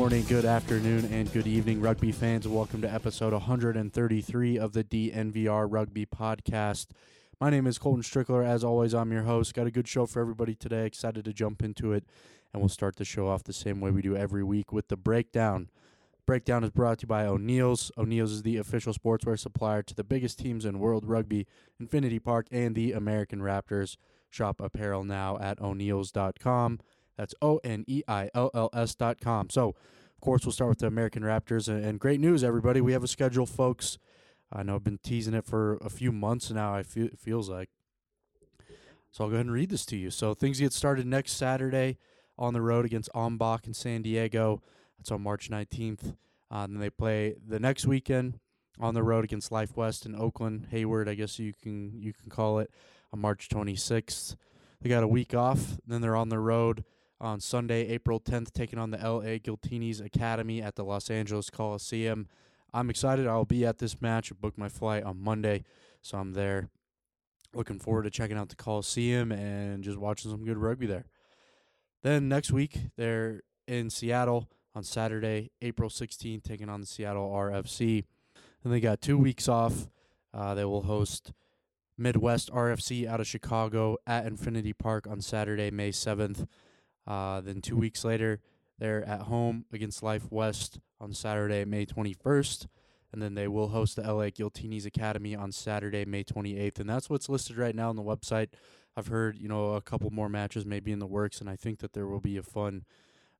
Morning, good afternoon, and good evening, rugby fans. Welcome to episode 133 of the DNVR Rugby Podcast. My name is Colton Strickler. As always, I'm your host. Got a good show for everybody today. Excited to jump into it, and we'll start the show off the same way we do every week with the breakdown. Breakdown is brought to you by O'Neill's. O'Neill's is the official sportswear supplier to the biggest teams in world rugby, Infinity Park, and the American Raptors. Shop apparel now at o'neills.com. That's O N E I L L S dot com. So, of course, we'll start with the American Raptors. And, great news, everybody. We have a schedule, folks. I know I've been teasing it for a few months now, I feel, it feels like. So, I'll go ahead and read this to you. So, things get started next Saturday on the road against OMBAC in San Diego. That's on March 19th. Uh, and then they play the next weekend on the road against Life West in Oakland, Hayward, I guess you can you can call it, on March 26th. They got a week off. Then they're on the road on Sunday, April 10th, taking on the LA Giltinis Academy at the Los Angeles Coliseum. I'm excited. I'll be at this match. I booked my flight on Monday, so I'm there. Looking forward to checking out the Coliseum and just watching some good rugby there. Then next week, they're in Seattle on Saturday, April 16th, taking on the Seattle RFC. And they got two weeks off. Uh, they will host Midwest RFC out of Chicago at Infinity Park on Saturday, May 7th. Uh, then two weeks later, they're at home against Life West on Saturday, May 21st. And then they will host the LA Giltinis Academy on Saturday, May 28th. And that's what's listed right now on the website. I've heard, you know, a couple more matches maybe in the works, and I think that there will be a fun,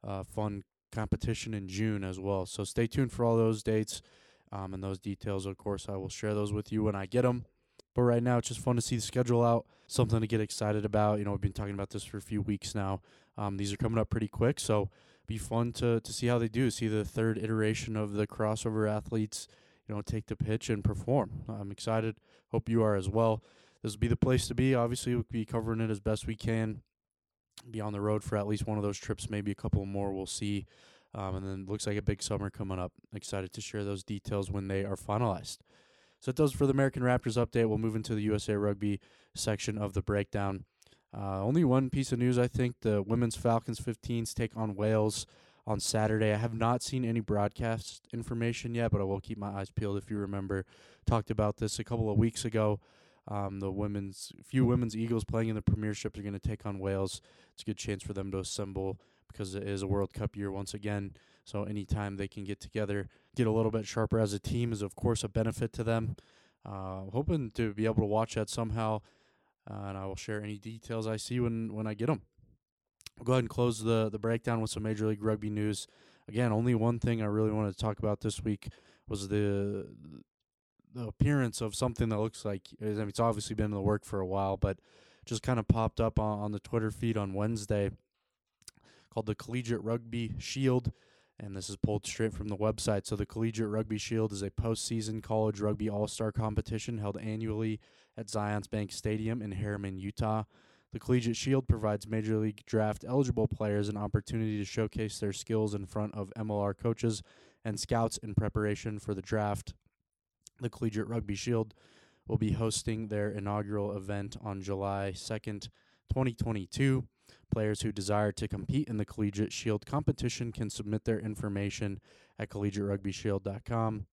uh, fun competition in June as well. So stay tuned for all those dates um, and those details. Of course, I will share those with you when I get them. But right now, it's just fun to see the schedule out, something to get excited about. You know, we've been talking about this for a few weeks now. Um, these are coming up pretty quick, so be fun to to see how they do. See the third iteration of the crossover athletes, you know, take the pitch and perform. I'm excited. Hope you are as well. This will be the place to be. Obviously, we'll be covering it as best we can. Be on the road for at least one of those trips, maybe a couple more. We'll see. Um, and then looks like a big summer coming up. Excited to share those details when they are finalized. So it does for the American Raptors update. We'll move into the USA Rugby section of the breakdown. Uh, only one piece of news, I think. The women's Falcons 15s take on Wales on Saturday. I have not seen any broadcast information yet, but I will keep my eyes peeled. If you remember, talked about this a couple of weeks ago. Um, the women's few women's Eagles playing in the Premiership are going to take on Wales. It's a good chance for them to assemble because it is a World Cup year once again. So anytime they can get together, get a little bit sharper as a team is of course a benefit to them. Uh, hoping to be able to watch that somehow, uh, and I will share any details I see when when I get them. I'll go ahead and close the the breakdown with some Major League Rugby news. Again, only one thing I really wanted to talk about this week was the the appearance of something that looks like I mean, it's obviously been in the work for a while, but just kind of popped up on, on the Twitter feed on Wednesday called the Collegiate Rugby Shield and this is pulled straight from the website. So, the Collegiate Rugby Shield is a postseason college rugby all star competition held annually at Zions Bank Stadium in Harriman, Utah. The Collegiate Shield provides Major League Draft eligible players an opportunity to showcase their skills in front of MLR coaches and scouts in preparation for the draft. The Collegiate Rugby Shield will be hosting their inaugural event on July 2nd, 2022. Players who desire to compete in the Collegiate Shield competition can submit their information at collegiaterugbyshield.com,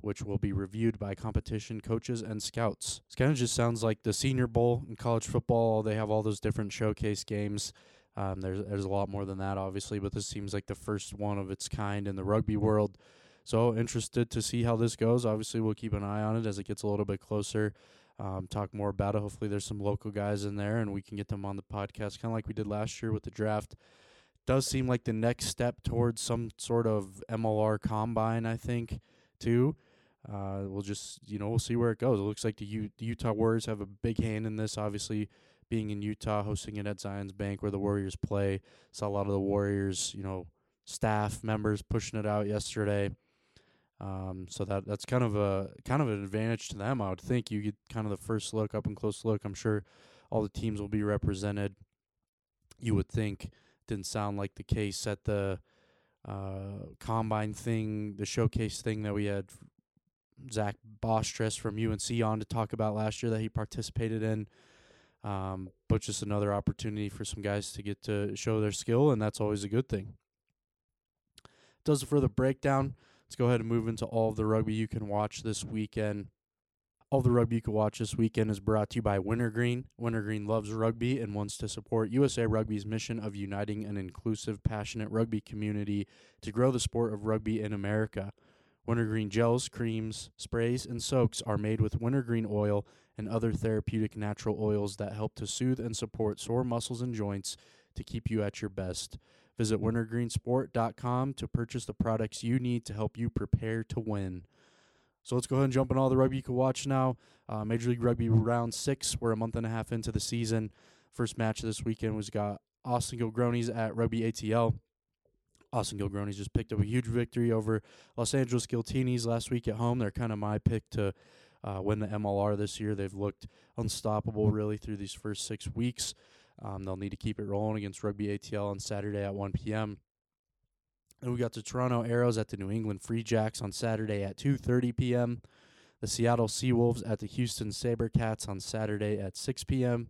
which will be reviewed by competition coaches and scouts. This kind of just sounds like the Senior Bowl in college football. They have all those different showcase games. Um, there's there's a lot more than that, obviously, but this seems like the first one of its kind in the rugby world. So interested to see how this goes. Obviously, we'll keep an eye on it as it gets a little bit closer. Um, talk more about it. Hopefully, there's some local guys in there, and we can get them on the podcast, kind of like we did last year with the draft. Does seem like the next step towards some sort of MLR combine, I think, too. Uh, we'll just, you know, we'll see where it goes. It looks like the, U- the Utah Warriors have a big hand in this. Obviously, being in Utah, hosting it at Zions Bank where the Warriors play. Saw a lot of the Warriors, you know, staff members pushing it out yesterday. Um, so that that's kind of a kind of an advantage to them. I would think you get kind of the first look, up and close look. I'm sure all the teams will be represented. You would think didn't sound like the case at the uh, combine thing, the showcase thing that we had Zach Bostress from UNC on to talk about last year that he participated in. Um, but just another opportunity for some guys to get to show their skill, and that's always a good thing. Does it for the breakdown. Let's go ahead and move into all of the rugby you can watch this weekend. All the rugby you can watch this weekend is brought to you by Wintergreen. Wintergreen loves rugby and wants to support USA Rugby's mission of uniting an inclusive, passionate rugby community to grow the sport of rugby in America. Wintergreen gels, creams, sprays, and soaks are made with wintergreen oil and other therapeutic natural oils that help to soothe and support sore muscles and joints to keep you at your best. Visit wintergreensport.com to purchase the products you need to help you prepare to win. So let's go ahead and jump on all the rugby you can watch now. Uh, Major League Rugby round six. We're a month and a half into the season. First match this weekend was got Austin Gilgronis at Rugby ATL. Austin Gilgronis just picked up a huge victory over Los Angeles Giltinis last week at home. They're kind of my pick to uh, win the MLR this year. They've looked unstoppable really through these first six weeks. Um, they'll need to keep it rolling against Rugby ATL on Saturday at 1 p.m. And we got the Toronto Arrows at the New England Free Jacks on Saturday at 2:30 p.m. The Seattle Seawolves at the Houston SaberCats on Saturday at 6 p.m.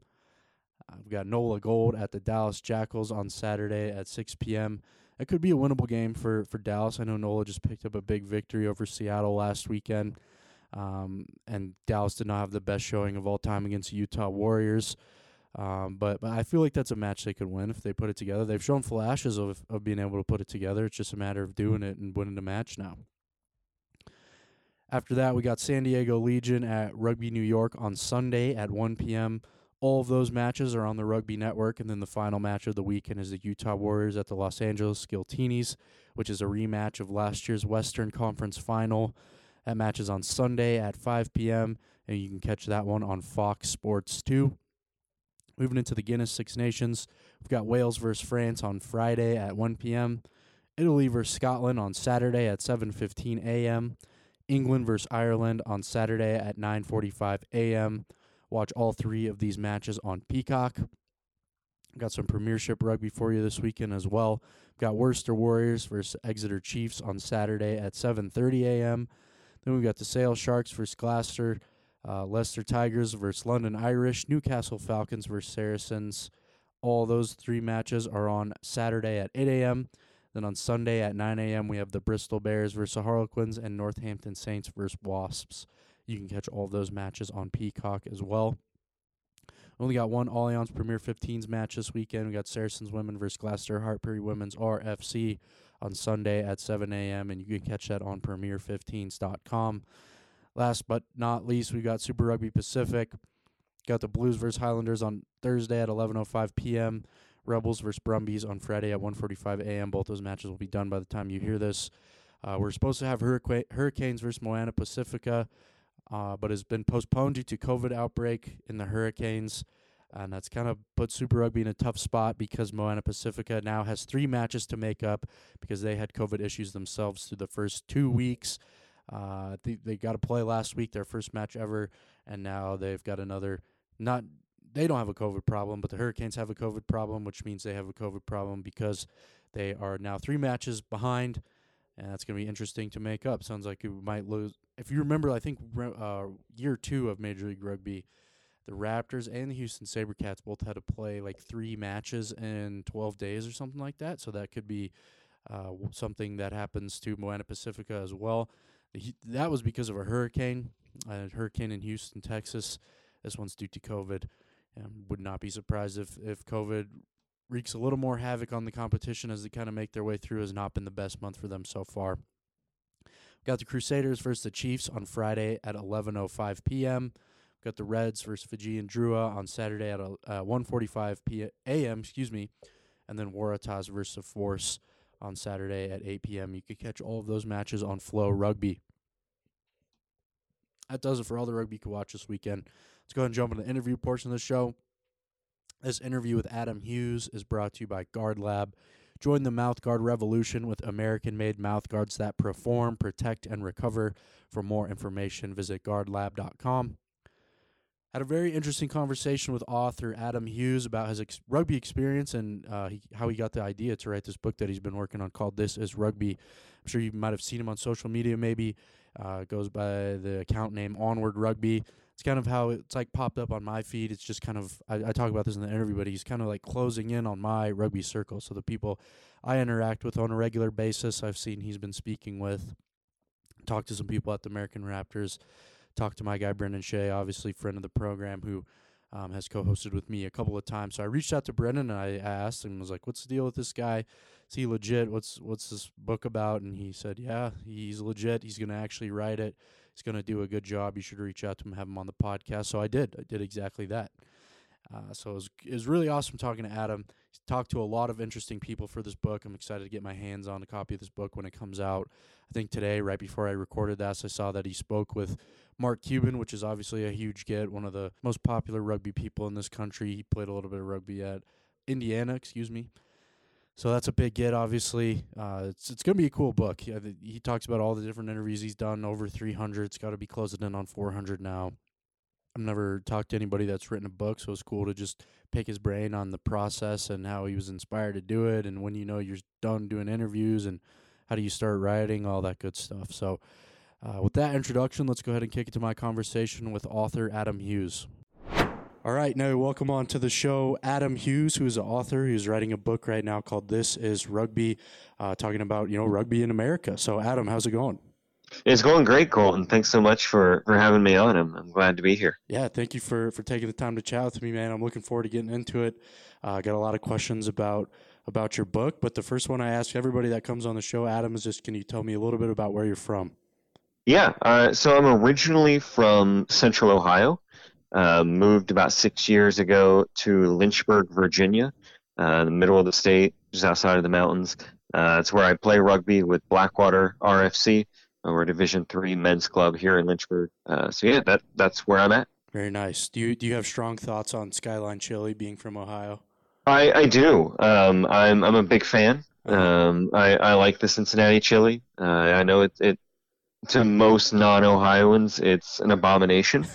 We've got NOLA Gold at the Dallas Jackals on Saturday at 6 p.m. It could be a winnable game for, for Dallas. I know NOLA just picked up a big victory over Seattle last weekend. Um, and Dallas did not have the best showing of all time against the Utah Warriors. Um, but, but I feel like that's a match they could win if they put it together. They've shown flashes of, of being able to put it together. It's just a matter of doing it and winning the match now. After that, we got San Diego Legion at Rugby New York on Sunday at 1 p.m. All of those matches are on the Rugby Network, and then the final match of the weekend is the Utah Warriors at the Los Angeles Giltinis, which is a rematch of last year's Western Conference Final. That match is on Sunday at 5 p.m., and you can catch that one on Fox Sports 2. Moving into the Guinness Six Nations, we've got Wales versus France on Friday at 1 p.m., Italy versus Scotland on Saturday at 7:15 a.m., England versus Ireland on Saturday at 9:45 a.m. Watch all three of these matches on Peacock. Got some Premiership rugby for you this weekend as well. Got Worcester Warriors versus Exeter Chiefs on Saturday at 7:30 a.m. Then we've got the Sale Sharks versus Gloucester, uh, Leicester Tigers versus London Irish, Newcastle Falcons versus Saracens. All those three matches are on Saturday at 8 a.m. Then on Sunday at 9 a.m., we have the Bristol Bears versus Harlequins and Northampton Saints versus Wasps. You can catch all those matches on Peacock as well. Only got one Allianz Premier 15s match this weekend. We got Saracens women versus Gloucester Hartpury women's RFC on Sunday at 7 a.m. and you can catch that on Premier15s.com. Last but not least, we got Super Rugby Pacific. Got the Blues versus Highlanders on Thursday at 11:05 p.m. Rebels versus Brumbies on Friday at 1:45 a.m. Both those matches will be done by the time you hear this. Uh, we're supposed to have Hurrica- Hurricanes versus Moana Pacifica, uh, but has been postponed due to COVID outbreak in the Hurricanes, and that's kind of put Super Rugby in a tough spot because Moana Pacifica now has three matches to make up because they had COVID issues themselves through the first two weeks. Uh, they they got to play last week, their first match ever, and now they've got another. Not they don't have a COVID problem, but the Hurricanes have a COVID problem, which means they have a COVID problem because they are now three matches behind, and that's going to be interesting to make up. Sounds like we might lose if you remember, I think uh, year two of Major League Rugby, the Raptors and the Houston SaberCats both had to play like three matches in 12 days or something like that. So that could be uh, something that happens to Moana Pacifica as well. That was because of a hurricane, a hurricane in Houston, Texas. This one's due to COVID. Um, would not be surprised if, if COVID wreaks a little more havoc on the competition as they kind of make their way through. Has not been the best month for them so far. Got the Crusaders versus the Chiefs on Friday at 11:05 p.m. Got the Reds versus Fijian Drua on Saturday at uh, 1:45 p- a.m. Excuse me, and then Waratahs versus Force on Saturday at 8 p.m. You could catch all of those matches on FloRugby. That does it for all the rugby you can watch this weekend. Let's go ahead and jump into the interview portion of the show. This interview with Adam Hughes is brought to you by Guard Lab. Join the mouthguard revolution with American made mouthguards that perform, protect, and recover. For more information, visit guardlab.com. Had a very interesting conversation with author Adam Hughes about his ex- rugby experience and uh, he, how he got the idea to write this book that he's been working on called This Is Rugby. I'm sure you might have seen him on social media, maybe. Uh, goes by the account name Onward Rugby. It's kind of how it's like popped up on my feed. It's just kind of, I, I talk about this in the interview, but he's kind of like closing in on my rugby circle. So the people I interact with on a regular basis, I've seen he's been speaking with, talked to some people at the American Raptors, talked to my guy Brendan Shea, obviously friend of the program, who um, has co-hosted with me a couple of times. So I reached out to Brendan and I asked him, was like, "What's the deal with this guy? Is he legit? What's what's this book about?" And he said, "Yeah, he's legit. He's gonna actually write it. He's gonna do a good job. You should reach out to him, have him on the podcast." So I did. I did exactly that. Uh, so it was, it was really awesome talking to Adam. He's talked to a lot of interesting people for this book. I'm excited to get my hands on a copy of this book when it comes out. I think today, right before I recorded this, I saw that he spoke with Mark Cuban, which is obviously a huge get, one of the most popular rugby people in this country. He played a little bit of rugby at Indiana, excuse me. So that's a big get, obviously. Uh, it's it's gonna be a cool book. He, he talks about all the different interviews he's done, over 300. It's got to be closing in on 400 now. I've never talked to anybody that's written a book, so it's cool to just pick his brain on the process and how he was inspired to do it, and when you know you're done doing interviews, and how do you start writing, all that good stuff. So, uh, with that introduction, let's go ahead and kick it to my conversation with author Adam Hughes. All right, now welcome on to the show, Adam Hughes, who is an author who's writing a book right now called "This Is Rugby," uh, talking about you know rugby in America. So, Adam, how's it going? It's going great, Colton. Thanks so much for, for having me on. I'm, I'm glad to be here. Yeah, thank you for for taking the time to chat with me, man. I'm looking forward to getting into it. Uh, I got a lot of questions about about your book, but the first one I ask everybody that comes on the show, Adam, is just can you tell me a little bit about where you're from? Yeah, uh, so I'm originally from Central Ohio. Uh, moved about six years ago to Lynchburg, Virginia, uh, the middle of the state, just outside of the mountains. Uh, it's where I play rugby with Blackwater RFC. Uh, we're a Division three men's club here in Lynchburg. Uh, so yeah, that that's where I'm at. Very nice. Do you do you have strong thoughts on Skyline Chili being from Ohio? I, I do. Um, I'm I'm a big fan. Um, I, I like the Cincinnati chili. Uh, I know it, it to most non-Ohioans it's an abomination,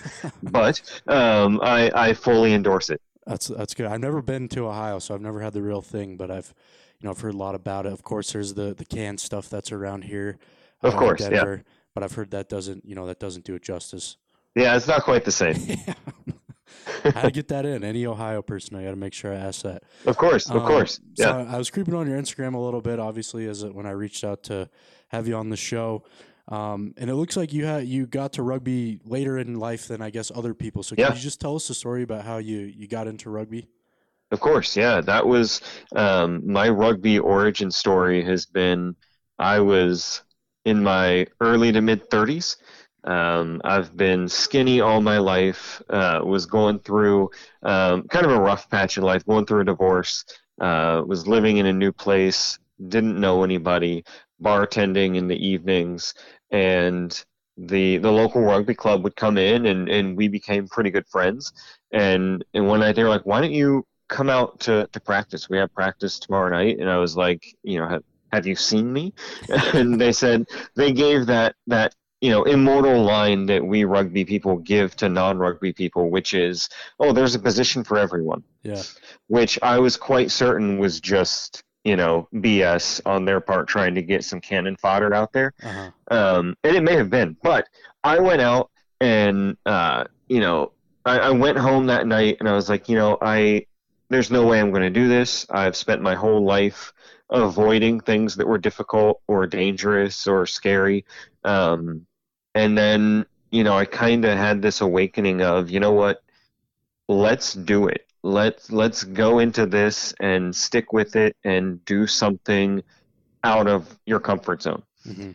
but um, I I fully endorse it. That's that's good. I've never been to Ohio, so I've never had the real thing, but I've you know I've heard a lot about it. Of course, there's the the canned stuff that's around here. Of uh, course, yeah. But I've heard that doesn't you know that doesn't do it justice. Yeah, it's not quite the same. How to get that in? Any Ohio person, I got to make sure I ask that. Of course, of Um, course. So Yeah. I was creeping on your Instagram a little bit, obviously, as it, when I reached out to have you on the show. Um, and it looks like you had you got to rugby later in life than I guess other people. So Yeah. can you just tell us a story about how you you got into rugby? Of course, yeah. That was um, my rugby origin story. Has been I was in my early to mid 30s. Um, I've been skinny all my life. Uh, was going through um, kind of a rough patch in life. Going through a divorce. Uh, was living in a new place. Didn't know anybody. Bartending in the evenings, and the the local rugby club would come in, and, and we became pretty good friends. And and one night they were like, "Why don't you come out to, to practice. We have practice tomorrow night. And I was like, you know, have, have you seen me? and they said they gave that, that, you know, immortal line that we rugby people give to non rugby people, which is, oh, there's a position for everyone, Yeah, which I was quite certain was just you know, BS on their part trying to get some cannon fodder out there. Uh-huh. Um, and it may have been, but I went out and, uh, you know, I, I went home that night and I was like, you know, I, there's no way I'm going to do this. I've spent my whole life avoiding things that were difficult or dangerous or scary. Um, and then, you know, I kind of had this awakening of, you know what, let's do it. Let's let's go into this and stick with it and do something out of your comfort zone. hmm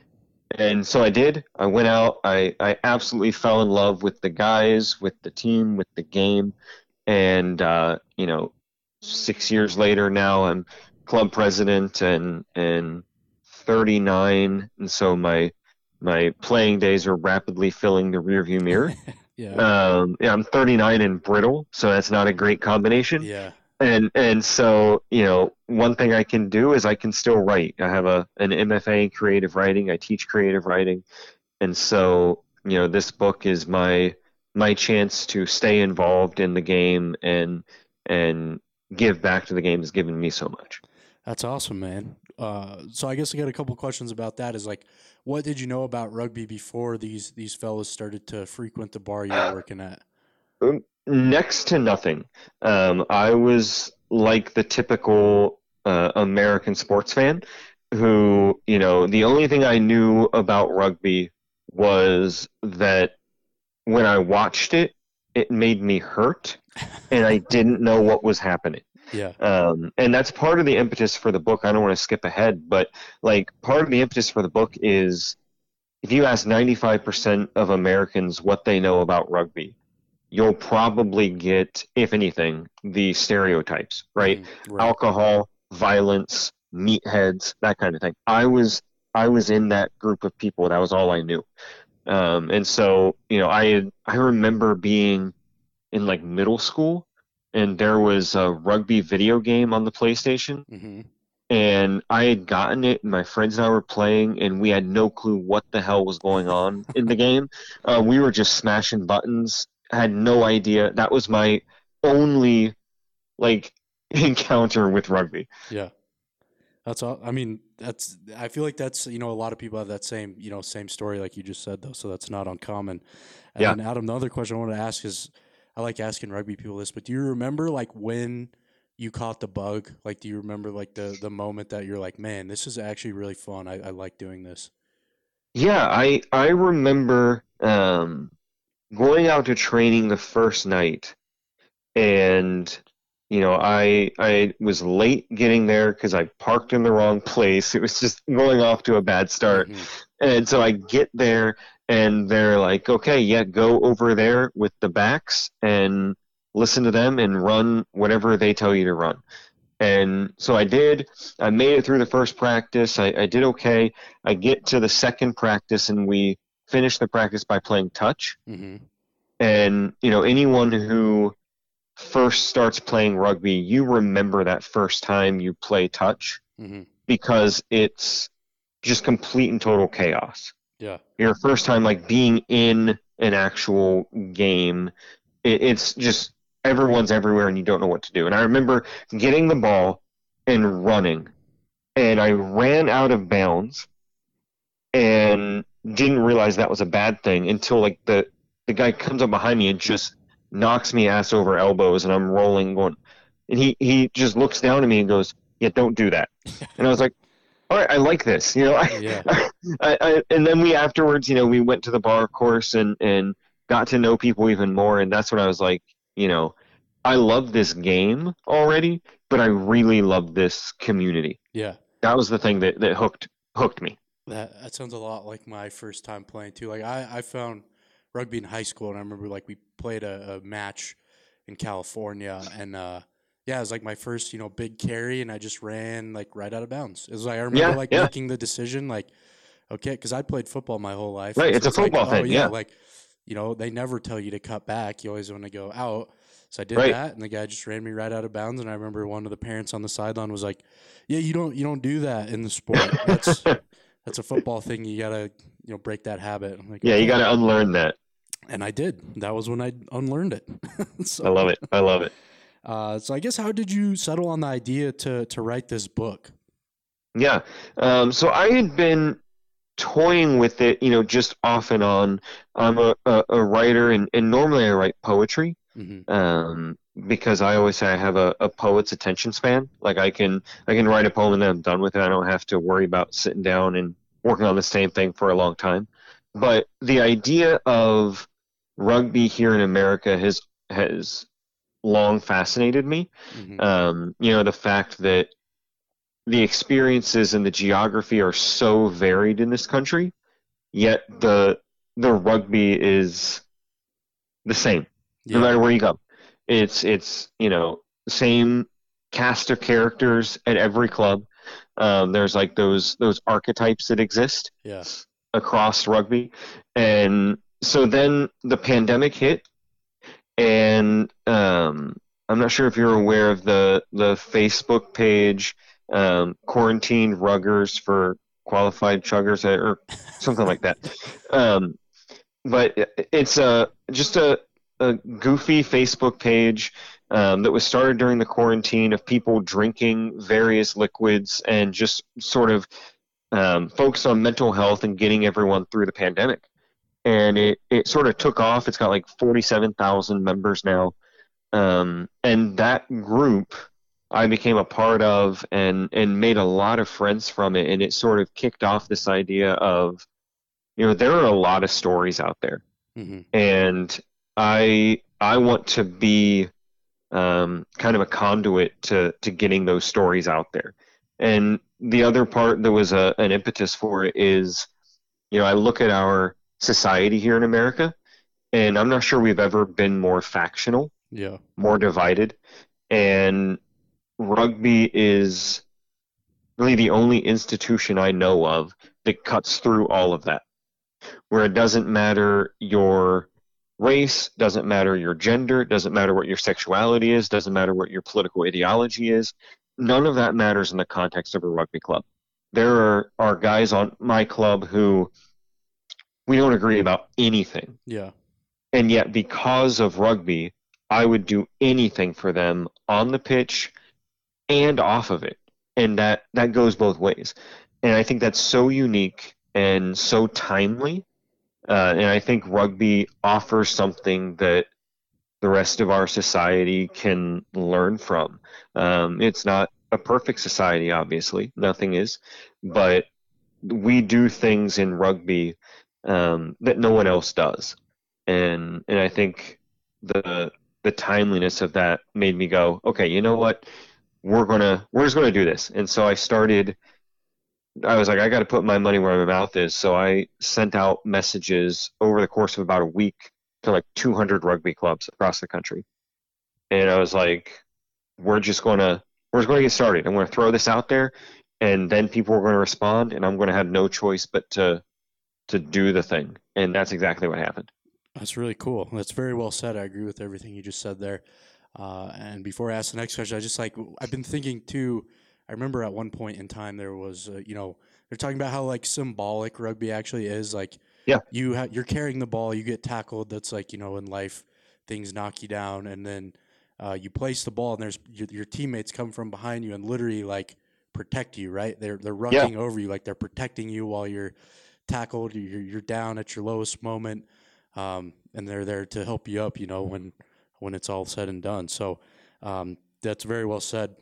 And so I did. I went out. I, I absolutely fell in love with the guys, with the team, with the game. And, uh, you know, six years later now, I'm club president and, and 39. And so my, my playing days are rapidly filling the rearview mirror. Yeah. Um, yeah, I'm 39 and brittle, so that's not a great combination yeah. and and so you know one thing i can do is i can still write i have a an mfa in creative writing i teach creative writing and so you know this book is my my chance to stay involved in the game and and give back to the game has given me so much That's awesome, man. Uh, so I guess I got a couple questions about that. Is like, what did you know about rugby before these these fellas started to frequent the bar you were working at? Um, next to nothing um, i was like the typical uh, american sports fan who you know the only thing i knew about rugby was that when i watched it it made me hurt and i didn't know what was happening Yeah. um, and that's part of the impetus for the book. I don't want to skip ahead, but like part of the impetus for the book is if you ask 95% of Americans what they know about rugby, you'll probably get, if anything, the stereotypes, right? Mhm. Right. Alcohol, violence, meatheads, that kind of thing. I was I was in that group of people. That was all I knew. Um, and so, you know, I I remember being in like middle school and there was a rugby video game on the PlayStation hmm and I had gotten it and my friends and I were playing and we had no clue what the hell was going on in the game. Uh, we were just smashing buttons, had no idea. That was my only like encounter with rugby. Yeah. That's all. I mean, that's. I feel like that's you know a lot of people have that same you know same story like you just said though, so that's not uncommon. And Yeah. Adam, the other question I wanted to ask is, I like asking rugby people this, but do you remember like when you caught the bug? Like, do you remember like the the moment that you're like, man, this is actually really fun. I, I like doing this. Yeah, I I remember um, going out to training the first night, and you know I I was late getting there because I parked in the wrong place. It was just going off to a bad start, Mhm. and so I get there and they're like, okay, yeah, go over there with the backs and listen to them and run whatever they tell you to run. And so I did. I made it through the first practice. I, I did okay. I get to the second practice and we finish the practice by playing touch. Mhm. And, you know, anyone who first starts playing rugby, you remember that first time you play touch Mhm. because it's just complete and total chaos. Yeah. Your first time, like being in an actual game, it, it's just everyone's everywhere and you don't know what to do. And I remember getting the ball and running, and I ran out of bounds and didn't realize that was a bad thing until like the the guy comes up behind me and just knocks me ass over elbows and I'm rolling going and he he just looks down at me and goes yeah don't do that and I was like all right I like this you know I, Yeah. I, I and then we afterwards you know we went to the bar course and and got to know people even more and that's when I was like you know I love this game already but I really love this community Yeah. that was the thing that that hooked hooked me That that sounds a lot like my first time playing too. Like I, I found rugby in high school, and I remember like we played a, a match in California, and uh, yeah, it was like my first you know big carry, and I just ran like right out of bounds. It was like I remember Yeah, like yeah. making the decision like, okay, because I played football my whole life. Right, and it's a like, football oh, thing, yeah. like you know they never tell you to cut back. You always want to go out. So I did Right. that, and the guy just ran me right out of bounds. And I remember one of the parents on the sideline was like, "Yeah, you don't you don't do that in the sport. That's that's a football thing. You gotta you know break that habit." Like, yeah you got to unlearn that And I did. That was when I unlearned it. so, I love it I love it Uh, so I guess how did you settle on the idea to to write this book? Yeah. Um, so I had been toying with it, you know, just off and on. I'm a, a, a writer, and, and normally I write poetry Mm-hmm. um, because I always say I have a, a poet's attention span. Like I can I can write a poem and then I'm done with it. I don't have to worry about sitting down and working on the same thing for a long time. But the idea of rugby here in America has has long fascinated me. Mm-hmm. Um, you know, the fact that the experiences and the geography are so varied in this country, yet the the rugby is the same no matter where you go. It's it's you know same cast of characters at every club. Um, there's like those those archetypes that exist Yeah. across rugby, and so then the pandemic hit, and um, I'm not sure if you're aware of the the Facebook page um, quarantine ruggers for qualified chuggers uh, or something like that. Um, but it's a just a, a goofy Facebook page um, that was started during the quarantine of people drinking various liquids and just sort of um, focus on mental health and getting everyone through the pandemic. And it, it sort of took off. It's got like 47,000 members now. Um, and that group I became a part of and, and made a lot of friends from it. And it sort of kicked off this idea of, you know, there are a lot of stories out there Mm-hmm. and I I want to be um, kind of a conduit to to getting those stories out there. And the other part that was a, an impetus for it is, you know, I look at our society here in America, and I'm not sure we've ever been more factional, Yeah. more divided, and rugby is really the only institution I know of that cuts through all of that where it doesn't matter your race, doesn't matter your gender, doesn't matter what your sexuality is, doesn't matter what your political ideology is. None of that matters in the context of a rugby club. There are, are guys on my club who we don't agree about anything. Yeah. And yet, because of rugby, I would do anything for them on the pitch and off of it. And that, that goes both ways. And I think that's so unique and so timely. Uh, and I think rugby offers something that the rest of our society can learn from. Um, it's not a perfect society, obviously, nothing is, but we do things in rugby um, that no one else does, and and I think the the timeliness of that made me go, okay, you know what, we're gonna we're just gonna do this, and so I started. I was like, I got to put my money where my mouth is. So I sent out messages over the course of about a week to like 200 rugby clubs across the country. And I was like, we're just going to, we're just going to get started. I'm going to throw this out there and then people are going to respond and I'm going to have no choice but to, to do the thing. And that's exactly what happened. That's really cool. That's very well said. I agree with everything you just said there. Uh, and before I ask the next question, I just like I've been thinking too. I remember at one point in time there was, uh, you know, they're talking about how like symbolic rugby actually is. Like, Yeah. you ha- you're carrying the ball, you get tackled. That's like you know in life, things knock you down, and then uh, you place the ball, and there's your, your teammates come from behind you and literally like protect you. Right? They're they're rushing over you, like they're protecting you while you're tackled. You're you're down at your lowest moment, um, and they're there to help you up. You know when when it's all said and done. So um, that's very well said.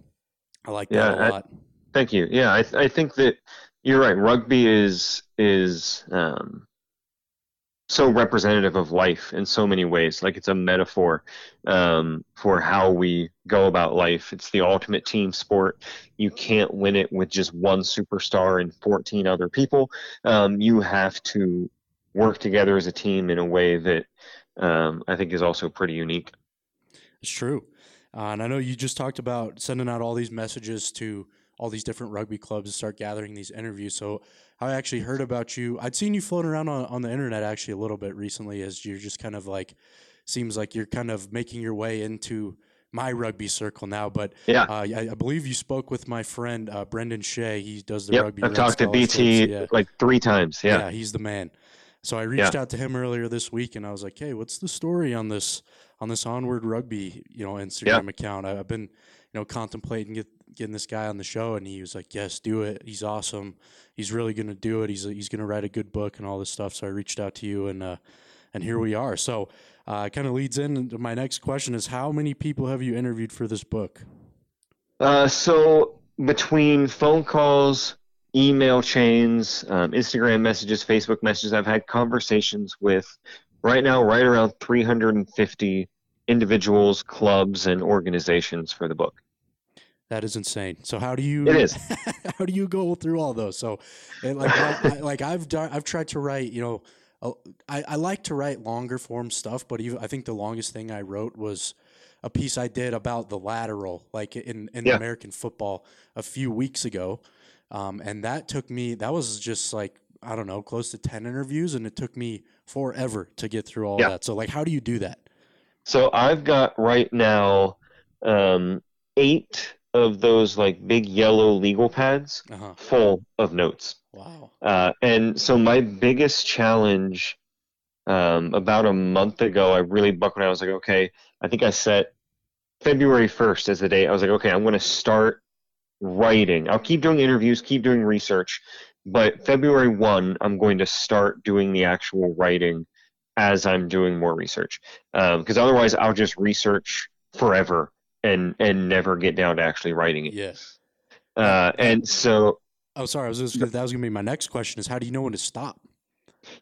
I like Yeah, that a I- lot. Thank you. Yeah, I, I think that you're right. Rugby is is um, so representative of life in so many ways. Like it's a metaphor um, for how we go about life. It's the ultimate team sport. You can't win it with just one superstar and 14 other people. Um, you have to work together as a team in a way that um, I think is also pretty unique. It's true. Uh, and I know you just talked about sending out all these messages to all these different rugby clubs to start gathering these interviews. So I actually heard about you. I'd seen you floating around on, on the internet actually a little bit recently as you're just kind of like, seems like you're kind of making your way into my rugby circle now. But Yeah. uh, I, I believe you spoke with my friend uh, Brendan Shea. He does the Yep, rugby. I've Red talked to. BT Yeah. like three times. Yeah. he's the man. So I reached out to him earlier this week, and I was like, "Hey, what's the story on this on this onward rugby, you know, Instagram account? I, I've been, you know, contemplating get getting this guy on the show, and he was like, "Yes, do it. He's awesome. He's really gonna do it. He's he's gonna write a good book and all this stuff." So I reached out to you, and uh, and here we are. So uh, kind of leads into my next question: is how many people have you interviewed for this book? Uh, so between phone calls, email chains, um, Instagram messages, Facebook messages, I've had conversations with right now right around 350 individuals, clubs, and organizations for the book. That is insane. So how do you? It is. how do you go through all those? So, and like, I, like I've done, I've tried to write. You know, I, I like to write longer form stuff, but even I think the longest thing I wrote was a piece I did about the lateral, like in in Yeah. American football, a few weeks ago, um, and that took me. That was just like I don't know, close to ten interviews, and it took me forever to get through all Yeah. that. So, like, how do you do that? So I've got right now um, eight of those like big yellow legal pads Uh huh. full of notes. Wow. Uh, and so my biggest challenge um, about a month ago, I really buckled down. I was like, okay, I think I set February 1st as the date. I was like, okay, I'm going to start writing. I'll keep doing interviews, keep doing research, but February 1, I'm going to start doing the actual writing as I'm doing more research. Because otherwise, I'll just research forever and and never get down to actually writing it. Yes. Uh, and so Oh, sorry. I was just, that was gonna be my next question. Is how do you know when to stop?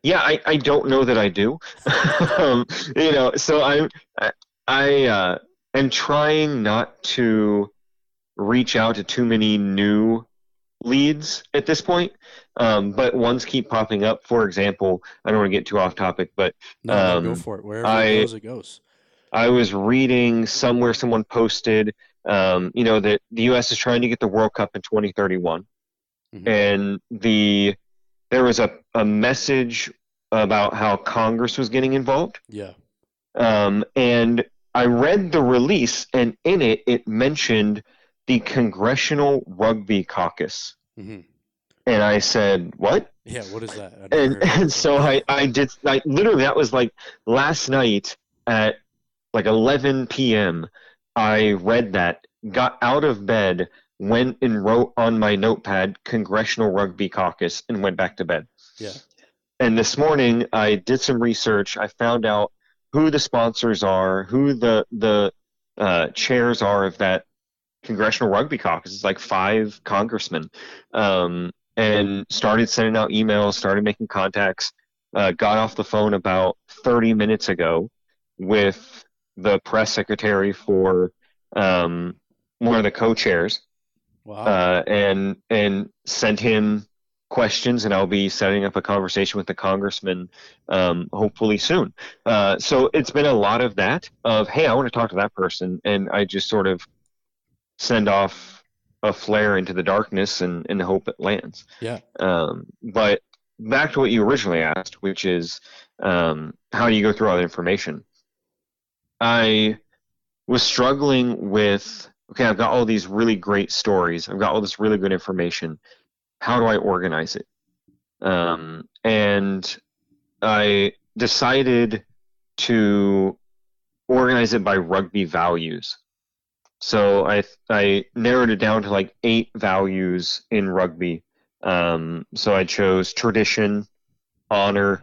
Yeah, I, I don't know that I do. um, you know, so I'm I, I uh, am trying not to reach out to too many new leads at this point. Um, but ones keep popping up. For example, I don't want to get too off topic, but No, no, go Um, for it. Wherever I- it goes, it goes. I was reading somewhere someone posted, um, you know, that the U.S. is trying to get the World Cup in 2031, Mhm. and the there was a, a message about how Congress was getting involved. Yeah. Um, and I read the release, and in it, it mentioned the Congressional Rugby Caucus. hmm And I said, What? Yeah. What is that? And, and so I, I did, like, literally, that was like last night at like 11 p.m. I read that, got out of bed, went and wrote on my notepad Congressional Rugby Caucus, and went back to bed. Yeah. And this morning I did some research. I found out who the sponsors are, who the the uh, chairs are of that congressional rugby caucus. It's like five congressmen, um, and started sending out emails, started making contacts. Uh, got off the phone about 30 minutes ago with the press secretary for um, one of the co-chairs Wow. uh, and and sent him questions, and I'll be setting up a conversation with the congressman um, hopefully soon. Uh, so it's been a lot of that of hey, I want to talk to that person, and I just sort of send off a flare into the darkness and, and hope it lands. yeah. Um, but back to what you originally asked, which is um, how do you go through all the information? I was struggling with okay, I've got all these really great stories, I've got all this really good information. How do I organize it? Um, and I decided to organize it by rugby values. So I I narrowed it down to like eight values in rugby. Um, so I chose tradition, honor,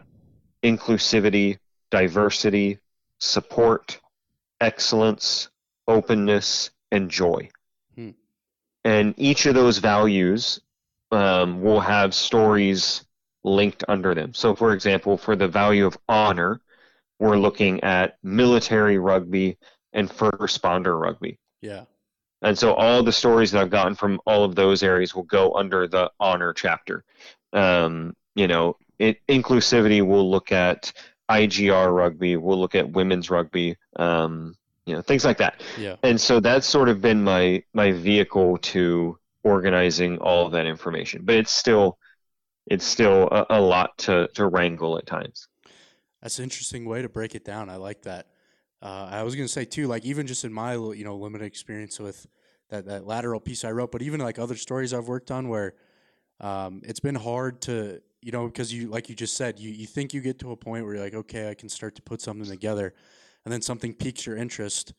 inclusivity, diversity, support, excellence, openness, and joy. Hmm. And each of those values um, will have stories linked under them. So, for example, for the value of honor, we're looking at military rugby and first responder rugby. Yeah. And so all the stories that I've gotten from all of those areas will go under the honor chapter. Um, you know, it, inclusivity will look at IGR rugby, we'll look at women's rugby, um, you know, things like that. Yeah. And so that's sort of been my my vehicle to organizing all of that information. But it's still it's still a, a lot to, to wrangle at times. That's an interesting way to break it down. I like that. Uh, I was gonna say too, like even just in my you know limited experience with that that lateral piece I wrote, but even like other stories I've worked on where um, it's been hard to you know because you like you just said you you think you get to a point where you're like okay I can start to put something together, and then something piques your interest,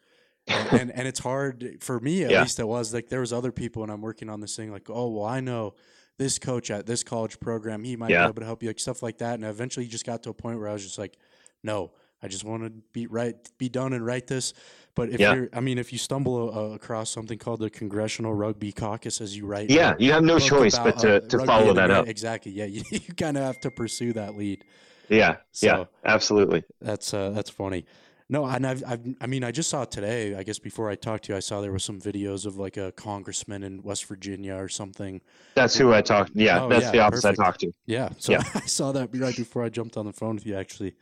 and, and and it's hard for me at Yeah. least. It was like there was other people, and I'm working on this thing. Like, oh well, I know this coach at this college program. He might Yeah. be able to help you, like stuff like that. And eventually, you just got to a point where I was just like, no, I just want to be right, be done, and write this. But if Yeah. you're, I mean, if you stumble uh, across something called the Congressional Rugby Caucus as you write, Yeah, you have no choice about, but to, uh, to follow that up. Exactly. Yeah, you, you kind of have to pursue that lead. Yeah, yeah, absolutely. That's uh, that's funny. No, and I've, I've, I mean, I just saw today. I guess before I talked to you, I saw there was some videos of like a congressman in West Virginia or something. That's who I talked. Yeah, Oh, that's yeah, the office perfect. I talked to. Yeah, so Yeah. I saw that right before I jumped on the phone with you. Actually,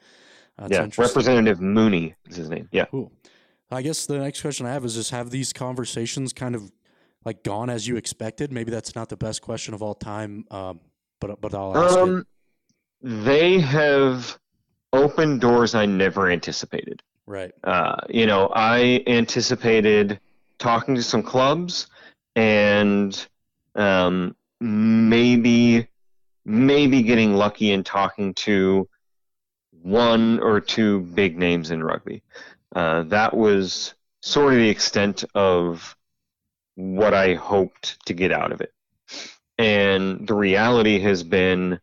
that's yeah. Representative Mooney is his name. Yeah. Cool. I guess the next question I have is: Just have these conversations kind of like gone as you expected? Maybe that's not the best question of all time, um, but but I'll ask it. Um, they have opened doors I never anticipated. Right. Uh, you know, I anticipated talking to some clubs and um, maybe maybe getting lucky and talking to one or two big names in rugby. Uh, that was sort of the extent of what I hoped to get out of it. And the reality has been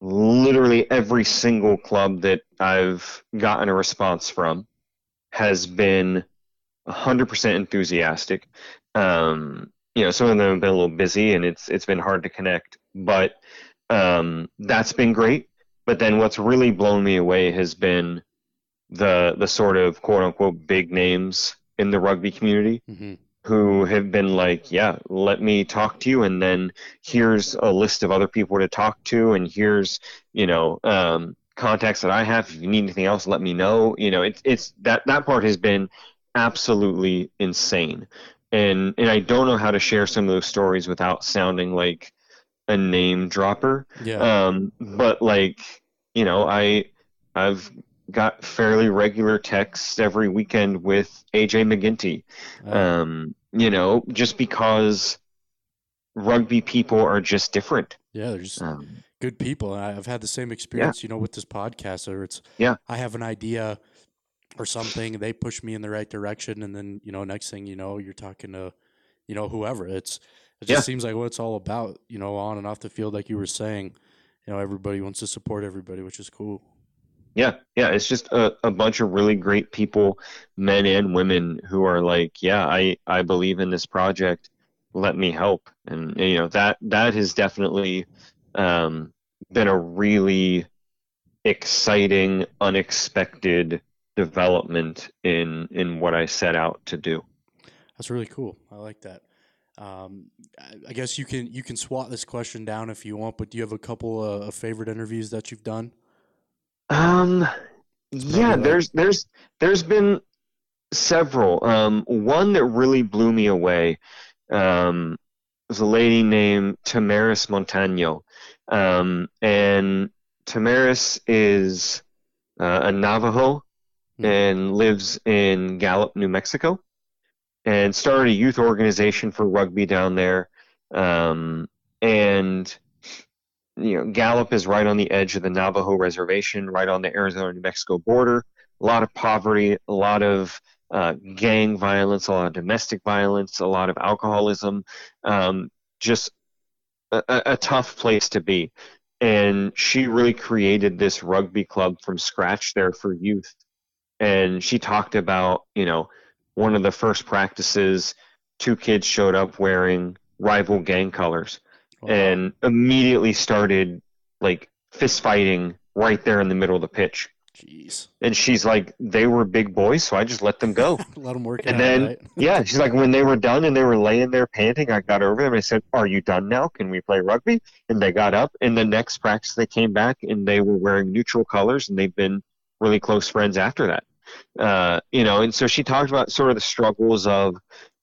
literally every single club that I've gotten a response from has been 100% enthusiastic. Um, you know, some of them have been a little busy and it's it's been hard to connect, but um, that's been great. But then what's really blown me away has been the the sort of quote unquote big names in the rugby community hmm who have been like, yeah, let me talk to you, and then here's a list of other people to talk to, and here's you know um, contacts that I have. If you need anything else, let me know. You know, it's it's that that part has been absolutely insane, and and I don't know how to share some of those stories without sounding like a name dropper. Yeah. Um, but like, you know, I I've got fairly regular texts every weekend with AJ MacGinty. Uh, Um, you know, just because rugby people are just different. yeah. They're just Um, good people. And I've had the same experience, you know, with this podcast. Or it's Yeah. I have an idea or something, they push me in the right direction, and then you know, next thing you know, you're talking to, you know, whoever. It's it just Yeah. seems like what it's all about, you know, on and off the field, like you were saying. You know, everybody wants to support everybody, which is cool. yeah, yeah, it's just a, a bunch of really great people, men and women, who are like, yeah, I, I believe in this project. Let me help. And, you know, that, that has definitely um, been a really exciting, unexpected development in, in what I set out to do. That's really cool. I like that. Um, I- guess you can you can swat this question down if you want, but do you have a couple uh, of favorite interviews that you've done? Um, yeah, like- there's there's there's been several. Um, one that really blew me away um, was a lady named Tamaris Montano, um, and Tamaris is uh, a Navajo Hmm. and lives in Gallup, New Mexico, and started a youth organization for rugby down there. Um, and you know, Gallup is right on the edge of the Navajo reservation, right on the Arizona New Mexico border. A lot of poverty, a lot of uh, gang violence, a lot of domestic violence, a lot of alcoholism. Um, just a, a a tough place to be. And she really created this rugby club from scratch there for youth. And she talked about, you know, one of the first practices, two kids showed up wearing rival gang colors Wow. and immediately started like fist fighting right there in the middle of the pitch. jeez, And she's like, they were big boys, so I just let them go. let them work and out, then, right? yeah, she's like, when they were done and they were laying there panting, I got over them and I said, Are you done now? Can we play rugby? And they got up. And the next practice, they came back and they were wearing neutral colors, and they've been really close friends after that. Uh, you know, and so she talked about sort of the struggles of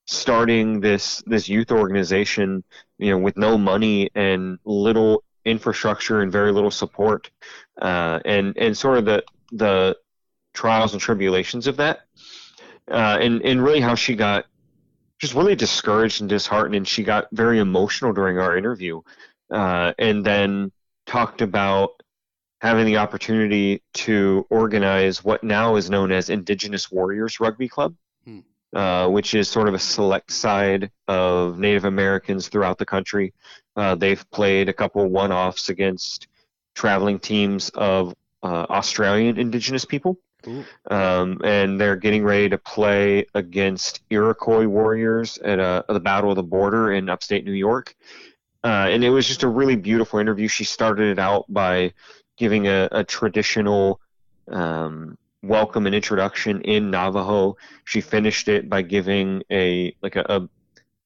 starting this this youth organization, you know, with no money and little infrastructure and very little support, uh, and and sort of the the trials and tribulations of that, uh, and and really how she got just really discouraged and disheartened, and she got very emotional during our interview, uh, and then talked about having the opportunity to organize what now is known as Indigenous Warriors Rugby Club Hmm. uh, which is sort of a select side of Native Americans throughout the country. Uh, they've played a couple one-offs against traveling teams of uh, Australian Indigenous people, um, and they're getting ready to play against Iroquois warriors at, a, at the Battle of the Border in upstate New York. Uh, and it was just a really beautiful interview. She started it out by giving a, a traditional um, welcome and introduction in Navajo. She finished it by giving a like a, a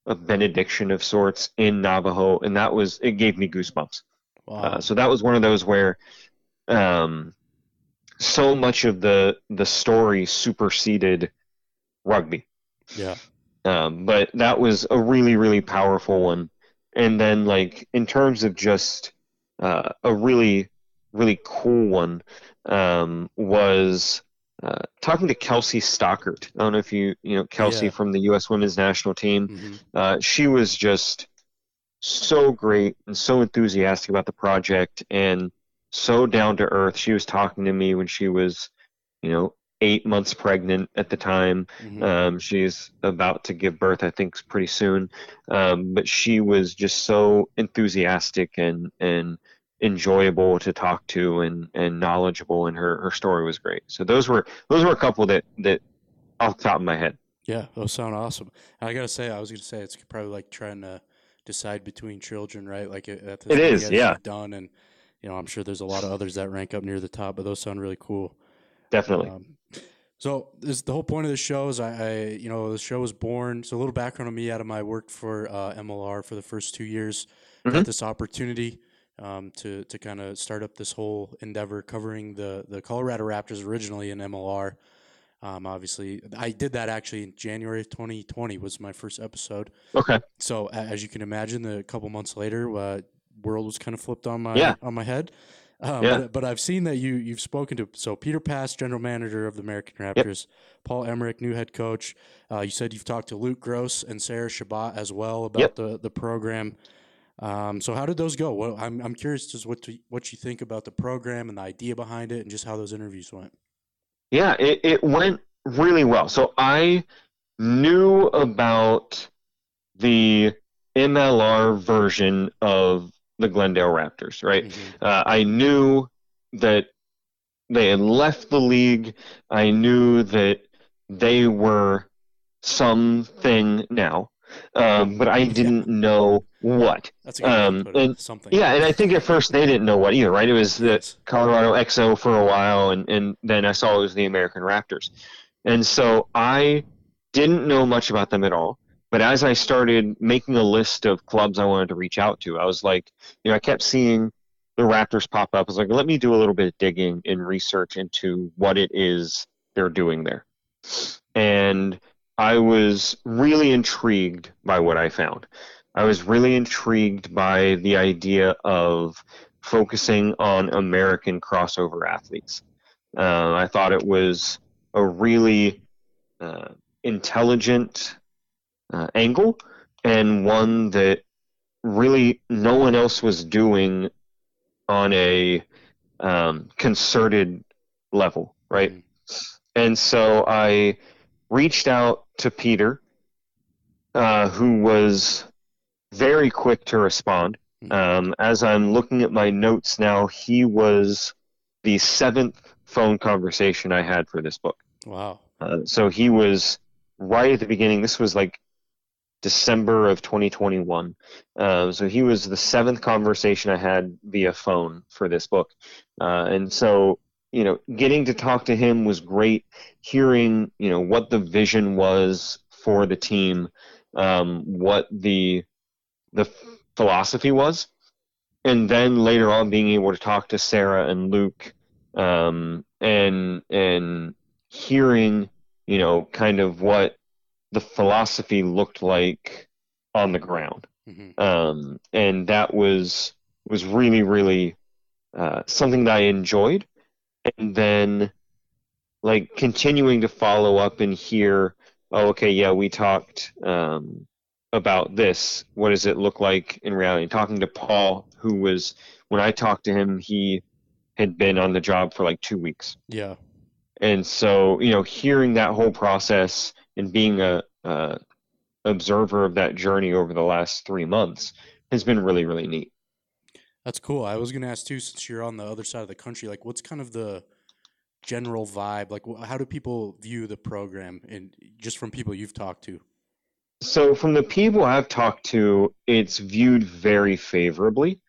a benediction of sorts in Navajo, and that was it gave me goosebumps. Wow. Uh, so that was one of those where um, so much of the the story superseded rugby. yeah. Um, but that was a really really powerful one. And then like in terms of just uh, a really really cool one um, was uh, talking to Kelsi Stockert. I don't know if you you know Kelsi Yeah. from the U.S. Women's National Team. Mhm. Uh, she was just so great and so enthusiastic about the project and so down to earth. She was talking to me when she was, you know, eight months pregnant at the time. Mhm. Um, she's about to give birth, I think, pretty soon. Um, but she was just so enthusiastic and and enjoyable to talk to and and knowledgeable, and her her story was great. So those were those were a couple that that off the top of my head. Yeah, those sound awesome. And I gotta say, I was gonna say it's probably like trying to decide between children, right? Like it, that's as It many is, yeah. Done, and you know, I'm sure there's a lot of others that rank up near the top, but those sound really cool. Definitely. Um, so this the whole point of the show is I, I you know the show was born. So a little background on me. out of my work for uh, MLR for the first two years. Mhm. Got this opportunity um, to to kind of start up this whole endeavor covering the the Colorado Raptors originally in MLR. Um, obviously, I did that actually in January of 2020 was my first episode. Okay. So as you can imagine, the couple months later, uh, world was kind of flipped on my Yeah. on my head. Um, Yeah. but, but I've seen that you you've spoken to so Peter Pass, general manager of the American Raptors, Paul Emerick, new head coach. Uh, you said you've talked to Luke Gross and Sarah Shabbat as well about Yep. the the program. Um, so how did those go? Well, I'm I'm curious as what to, what you think about the program and the idea behind it, and just how those interviews went. Yeah, it, it went really well. So I knew about the MLR version of the Glendale Raptors, right? Mhm. Uh, I knew that they had left the league. I knew that they were something now, um, but I didn't know what. That's a good Um, and- Something. Yeah, and I think at first they didn't know what either, right? It was the Yes. Colorado XO for a while, and, and then I saw it was the American Raptors. And so I didn't know much about them at all. But as I started making a list of clubs I wanted to reach out to, I was like, you know, I kept seeing the Raptors pop up. I was like, let me do a little bit of digging and research into what it is they're doing there. And I was really intrigued by what I found. I was really intrigued by the idea of focusing on American crossover athletes. Uh, I thought it was a really uh, intelligent uh, angle and one that really no one else was doing on a um, concerted level, right? Mhm. And so I reached out to Peter, uh, who was very quick to respond. Mhm. Um, as I'm looking at my notes now, he was the seventh phone conversation I had for this book. Wow. Uh, so he was right at the beginning. This was like December of 2021. Uh, so he was the seventh conversation I had via phone for this book. Uh, and so, you know, getting to talk to him was great. Hearing, you know, what the vision was for the team, um, what the the philosophy was, and then later on being able to talk to Sarah and Luke, um, and and hearing, you know, kind of what the philosophy looked like on the ground. Hmm um, and that was was really really uh, something that I enjoyed. And then like continuing to follow up and hear, oh, okay, yeah, we talked um, about this. What does it look like in reality? And talking to Paul, who was when I talked to him, he had been on the job for like two weeks. Yeah. And so, you know, hearing that whole process and being a, a observer of that journey over the last three months has been really really neat. That's cool. I was going to ask too, since you're on the other side of the country, like what's kind of the general vibe? Like, how do people view the program, and just from people you've talked to? So, from the people I've talked to, it's viewed very favorably.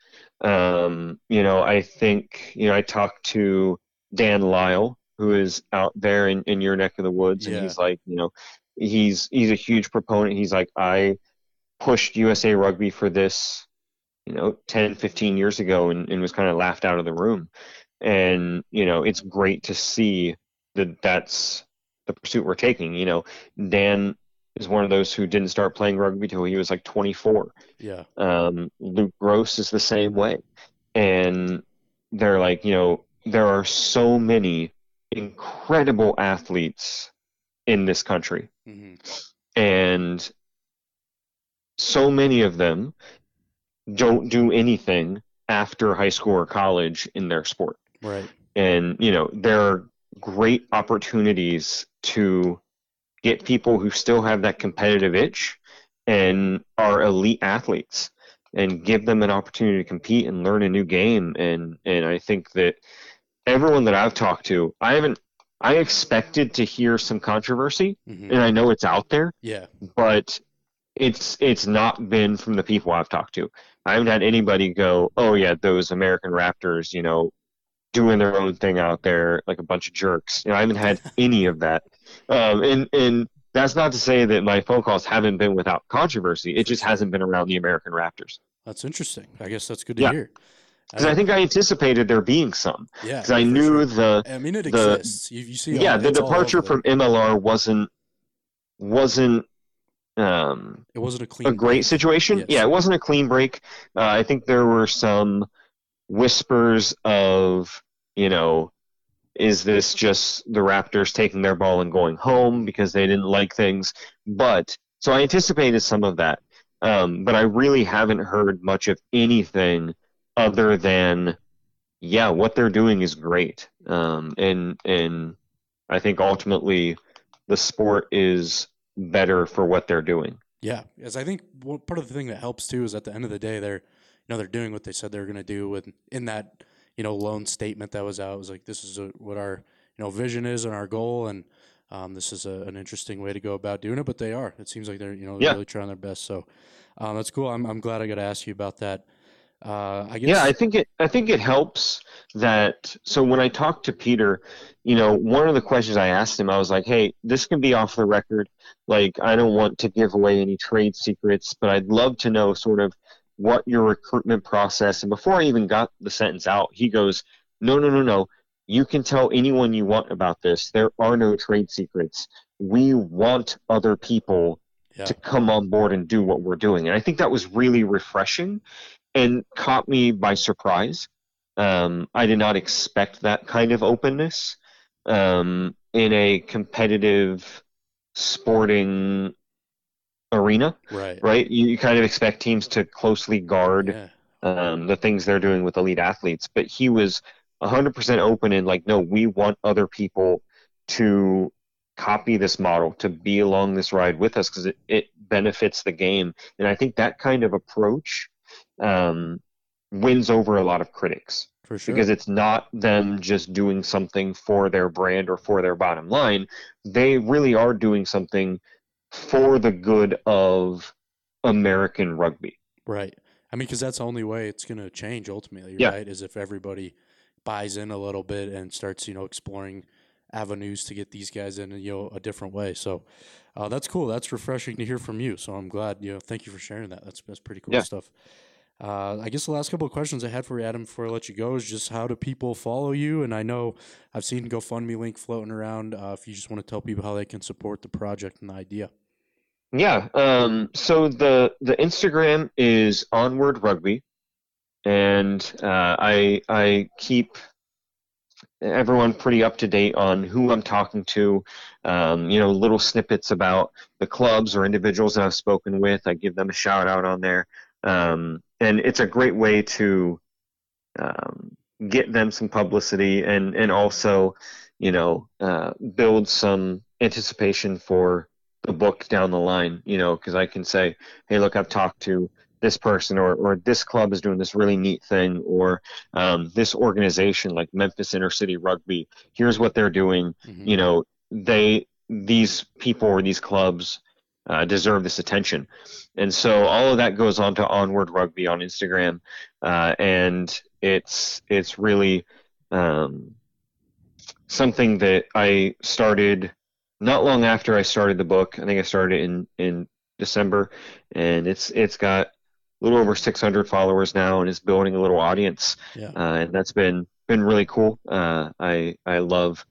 Um, you know, I think, you know, I talked to Dan Lyle, who is out there in, in your neck of the woods, and Yeah. he's like, you know, he's he's a huge proponent. He's like, I pushed USA Rugby for this, you know, 10, 15 years ago and, and was kind of laughed out of the room. And, you know, it's great to see that that's the pursuit we're taking. You know, Dan is one of those who didn't start playing rugby till he was like 24. Yeah, Um, Luke Gross is the same way. And they're like, you know, there are so many incredible athletes in this country. hmm And so many of them don't do anything after high school or college in their sport. right. And, you know, there are great opportunities to get people who still have that competitive itch and are elite athletes and give them an opportunity to compete and learn a new game. And, and I think that everyone that I've talked to, I haven't, I expected to hear some controversy hmm and I know it's out there, Yeah, but it's it's not been from the people I've talked to. I haven't had anybody go, "Oh yeah, those American Raptors, you know, doing their own thing out there like a bunch of jerks." You know, I haven't had any of that. Um, and and that's not to say that my phone calls haven't been without controversy. It just hasn't been around the American Raptors. that's interesting. I guess that's good to Yeah. hear. Because I think I anticipated there being some. yeah, Because I knew sure. the I mean, it the- exists. You, you see, yeah all, the departure from MLR wasn't wasn't um it wasn't a clean a great break. situation. Yes. Yeah, it wasn't a clean break. Uh, I think there were some whispers of, you know, is this just the Raptors taking their ball and going home because they didn't like things? But so I anticipated some of that, um, but I really haven't heard much of anything other than, yeah, what they're doing is great, um, and and I think ultimately the sport is better for what they're doing. Yeah, as I think part of the thing that helps too is at the end of the day they're you know they're doing what they said they were going to do with in that you know loan statement that was out it was like this is a, what our you know vision is and our goal and um, this is a, an interesting way to go about doing it but they are it seems like they're you know Yeah. really trying their best so um, that's cool I'm I'm glad I got to ask you about that uh, I guess Yeah, I think it. I think it helps that. So when I talked to Peter, you know, one of the questions I asked him, I was like, "Hey, this can be off the record. Like, I don't want to give away any trade secrets, but I'd love to know sort of what your recruitment process." And before I even got the sentence out, he goes, "No, no, no, no. You can tell anyone you want about this. There are no trade secrets. We want other people yeah to come on board and do what we're doing. And I think that was really refreshing and caught me by surprise. Um, I did not expect that kind of openness um, in a competitive sporting arena, right right? You, you kind of expect teams to closely guard yeah um, the things they're doing with elite athletes, but he was 100% open and like, no, we want other people to copy this model, to be along this ride with us because it, it benefits the game. And I think that kind of approach um, wins over a lot of critics for sure because it's not them just doing something for their brand or for their bottom line. They really are doing something for the good of American rugby. Right. I mean, because that's the only way it's going to change ultimately, Yeah. right? Is if everybody buys in a little bit and starts, you know, exploring avenues to get these guys in, you know, a different way. So uh, that's cool. That's refreshing to hear from you. So I'm glad, you know, thank you for sharing that. That's that's pretty cool Yeah. stuff. Uh, I guess the last couple of questions I had for you, Adam, before I let you go, is just how do people follow you? And I know I've seen GoFundMe link floating around. Uh, if you just want to tell people how they can support the project and the idea. Yeah. Um, so the the Instagram is onward rugby, and uh, I I keep everyone pretty up to date on who I'm talking to. Um, you know, little snippets about the clubs or individuals that I've spoken with. I give them a shout out on there, um, and it's a great way to um, get them some publicity and and also, you know, uh, build some anticipation for the book down the line, you know, because I can say, hey, look, I've talked to this person or, or this club is doing this really neat thing or um, this organization like Memphis Inner City Rugby, here's what they're doing. Mhm. You know, they these people or these clubs uh, deserve this attention. And so all of that goes on to Onward Rugby on Instagram, uh, and it's it's really um, something that I started not long after I started the book. I think I started in in December, and it's it's got a little over 600 followers now, and it's building a little audience, Yeah. uh, and that's been been really cool. Uh, I I love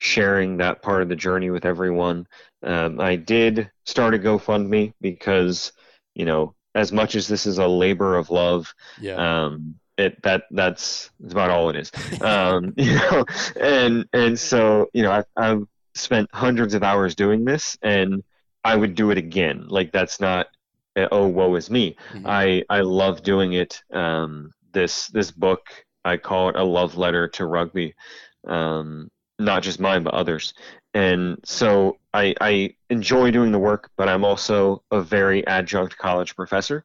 sharing that part of the journey with everyone. Um, I did start a GoFundMe because you know as much as this is a labor of love, Yeah. um, it that that's, that's about all it is. Um, you know, and and so you know I've, I've spent hundreds of hours doing this, and I would do it again. Like that's not uh, oh woe is me. Mhm. I I love doing it. Um, this this book I call it a love letter to rugby, um, not just mine but others. And so I I enjoy doing the work, but I'm also a very adjunct college professor,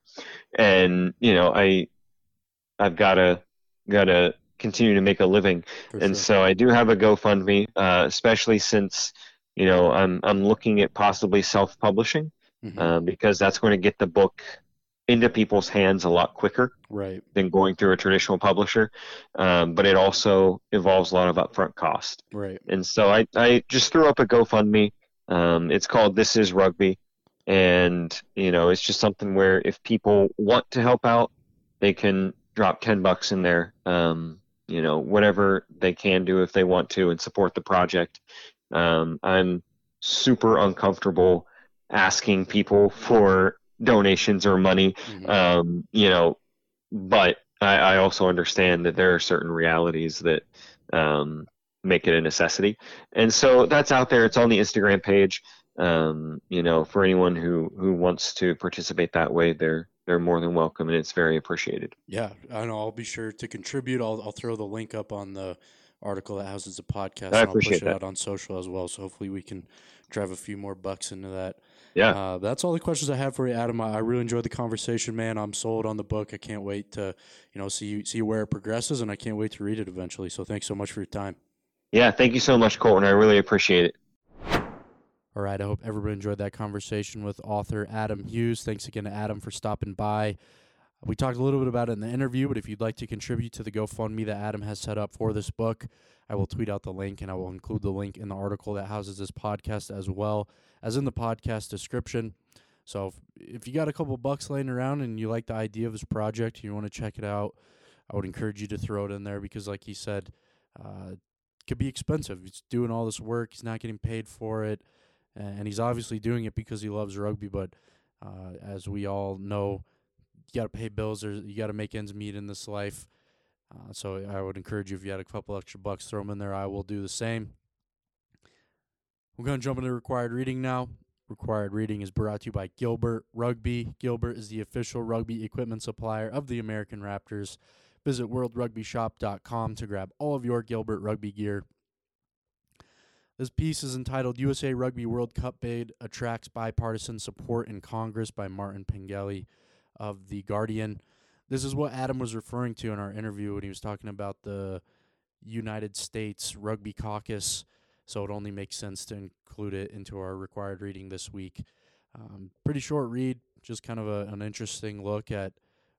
and you know I I've gotta gotta continue to make a living For and sure. so I do have a GoFundMe, uh, especially since you know I'm I'm looking at possibly self-publishing Mhm. uh, because that's going to get the book into people's hands a lot quicker right. than going through a traditional publisher. Um, but it also involves a lot of upfront cost, Right. and so I I just threw up a GoFundMe. Um, it's called This Is Rugby, and you know it's just something where if people want to help out, they can drop ten bucks in there. Um, you know whatever they can do if they want to and support the project. Um, I'm super uncomfortable asking people for donations or money. Mhm. Um, you know, but I, I also understand that there are certain realities that um, make it a necessity, and so that's out there. It's on the Instagram page. Um, you know, for anyone who who wants to participate that way, they're they're more than welcome, and it's very appreciated. Yeah, I know. I'll be sure to contribute. I'll I'll throw the link up on the article that houses the podcast. I and I'll push it that. out on social as well. So hopefully we can drive a few more bucks into that. Yeah. Uh, that's all the questions I have for you, Adam. I, I really enjoyed the conversation, man. I'm sold on the book. I can't wait to you know see see where it progresses, and I can't wait to read it eventually. So thanks so much for your time. Yeah, thank you so much, Colton. I really appreciate it. All right. I hope everybody enjoyed that conversation with author Adam Hughes. Thanks again to Adam for stopping by. We talked a little bit about it in the interview, but if you'd like to contribute to the GoFundMe that Adam has set up for this book, I will tweet out the link and I will include the link in the article that houses this podcast as well as in the podcast description. So if, if you got a couple bucks laying around and you like the idea of this project you want to check it out, I would encourage you to throw it in there because, like he said, uh, it could be expensive. He's doing all this work, he's not getting paid for it and he's obviously doing it because he loves rugby. But uh, as we all know, you got to pay bills. Or you got to make ends meet in this life. Uh, so I would encourage you if you had a couple extra bucks, throw them in there. I will do the same. We're going to jump into required reading now. Required reading is brought to you by Gilbert Rugby. Gilbert is the official rugby equipment supplier of the American Raptors. Visit worldrugbyshop.com to grab all of your Gilbert rugby gear. This piece is entitled USA Rugby World Cup Bid Attracts Bipartisan Support in Congress by Martin Pengelly of The Guardian. This is what Adam was referring to in our interview when he was talking about the United States Rugby Caucus. So it only makes sense to include it into our required reading this week. Um, pretty short read, just kind of a, an interesting look at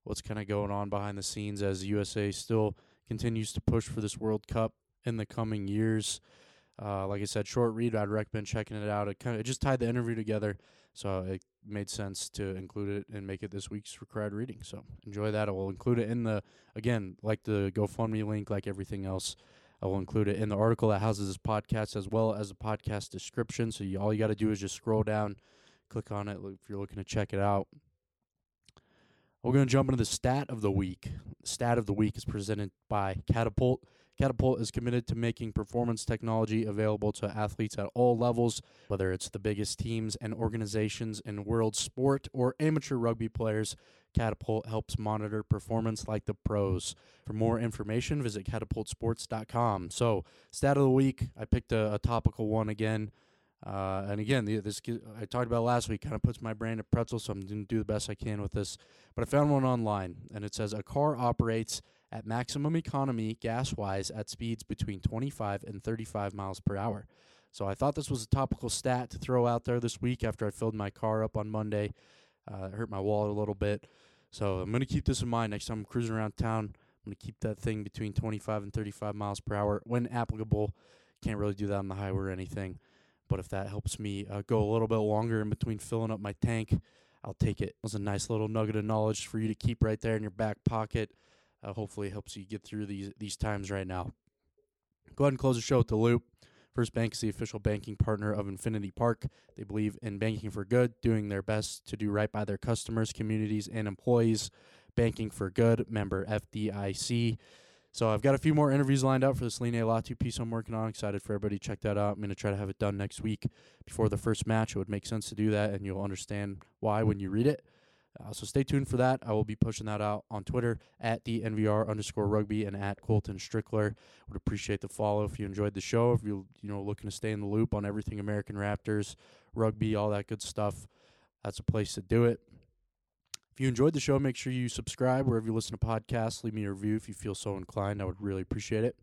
what's kind of going on behind the scenes as the USA still continues to push for this World Cup in the coming years. Uh, like I said, short read. I'd recommend checking it out. It kind of it just tied the interview together, so it made sense to include it and make it this week's required reading. So enjoy that. I will include it in the again, like the GoFundMe link, like everything else. I will include it in the article that houses this podcast as well as the podcast description. So you, all you got to do is just scroll down, click on it if you're looking to check it out. We're going to jump into the stat of the week. Stat of the week is presented by Catapult. Catapult is committed to making performance technology available to athletes at all levels, whether it's the biggest teams and organizations in world sport or amateur rugby players. Catapult helps monitor performance like the pros. For more information, visit catapultsports.com. So, stat of the week, I picked a, a topical one again. Uh, and again, the, this I talked about last week kind of puts my brain at pretzel, so I'm going to do the best I can with this. But I found one online, and it says a car operates at maximum economy gas wise at speeds between 25 and 35 miles per hour. So I thought this was a topical stat to throw out there this week after I filled my car up on Monday. Uh, it hurt my wallet a little bit. So I'm going to keep this in mind next time I'm cruising around town. I'm going to keep that thing between 25 and 35 miles per hour when applicable. Can't really do that on the highway or anything. But if that helps me uh, go a little bit longer in between filling up my tank, I'll take it. It was a nice little nugget of knowledge for you to keep right there in your back pocket. Uh, hopefully, helps you get through these these times right now. Go ahead and close the show with the loop. First Bank is the official banking partner of Infinity Park. They believe in banking for good, doing their best to do right by their customers, communities, and employees. Banking for Good, member FDIC. So I've got a few more interviews lined up for this Line Latu piece I'm working on. Excited for everybody to check that out. I'm going to try to have it done next week before the first match. It would make sense to do that, and you'll understand why when you read it. Uh, so stay tuned for that. I will be pushing that out on Twitter at the NVR underscore rugby and at Colton Strickler. Would appreciate the follow if you enjoyed the show. If you you know looking to stay in the loop on everything American Raptors, rugby, all that good stuff, that's a place to do it. If you enjoyed the show, make sure you subscribe wherever you listen to podcasts. Leave me a review if you feel so inclined. I would really appreciate it.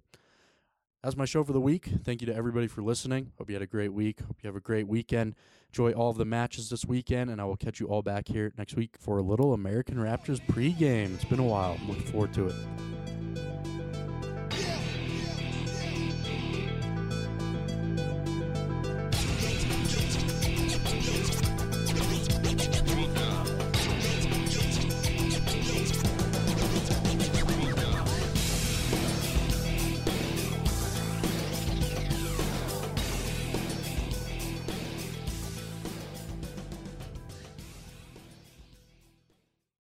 That's my show for the week. Thank you to everybody for listening. Hope you had a great week. Hope you have a great weekend. Enjoy all of the matches this weekend, and I will catch you all back here next week for a little American Raptors pregame. It's been a while. I'm looking forward to it.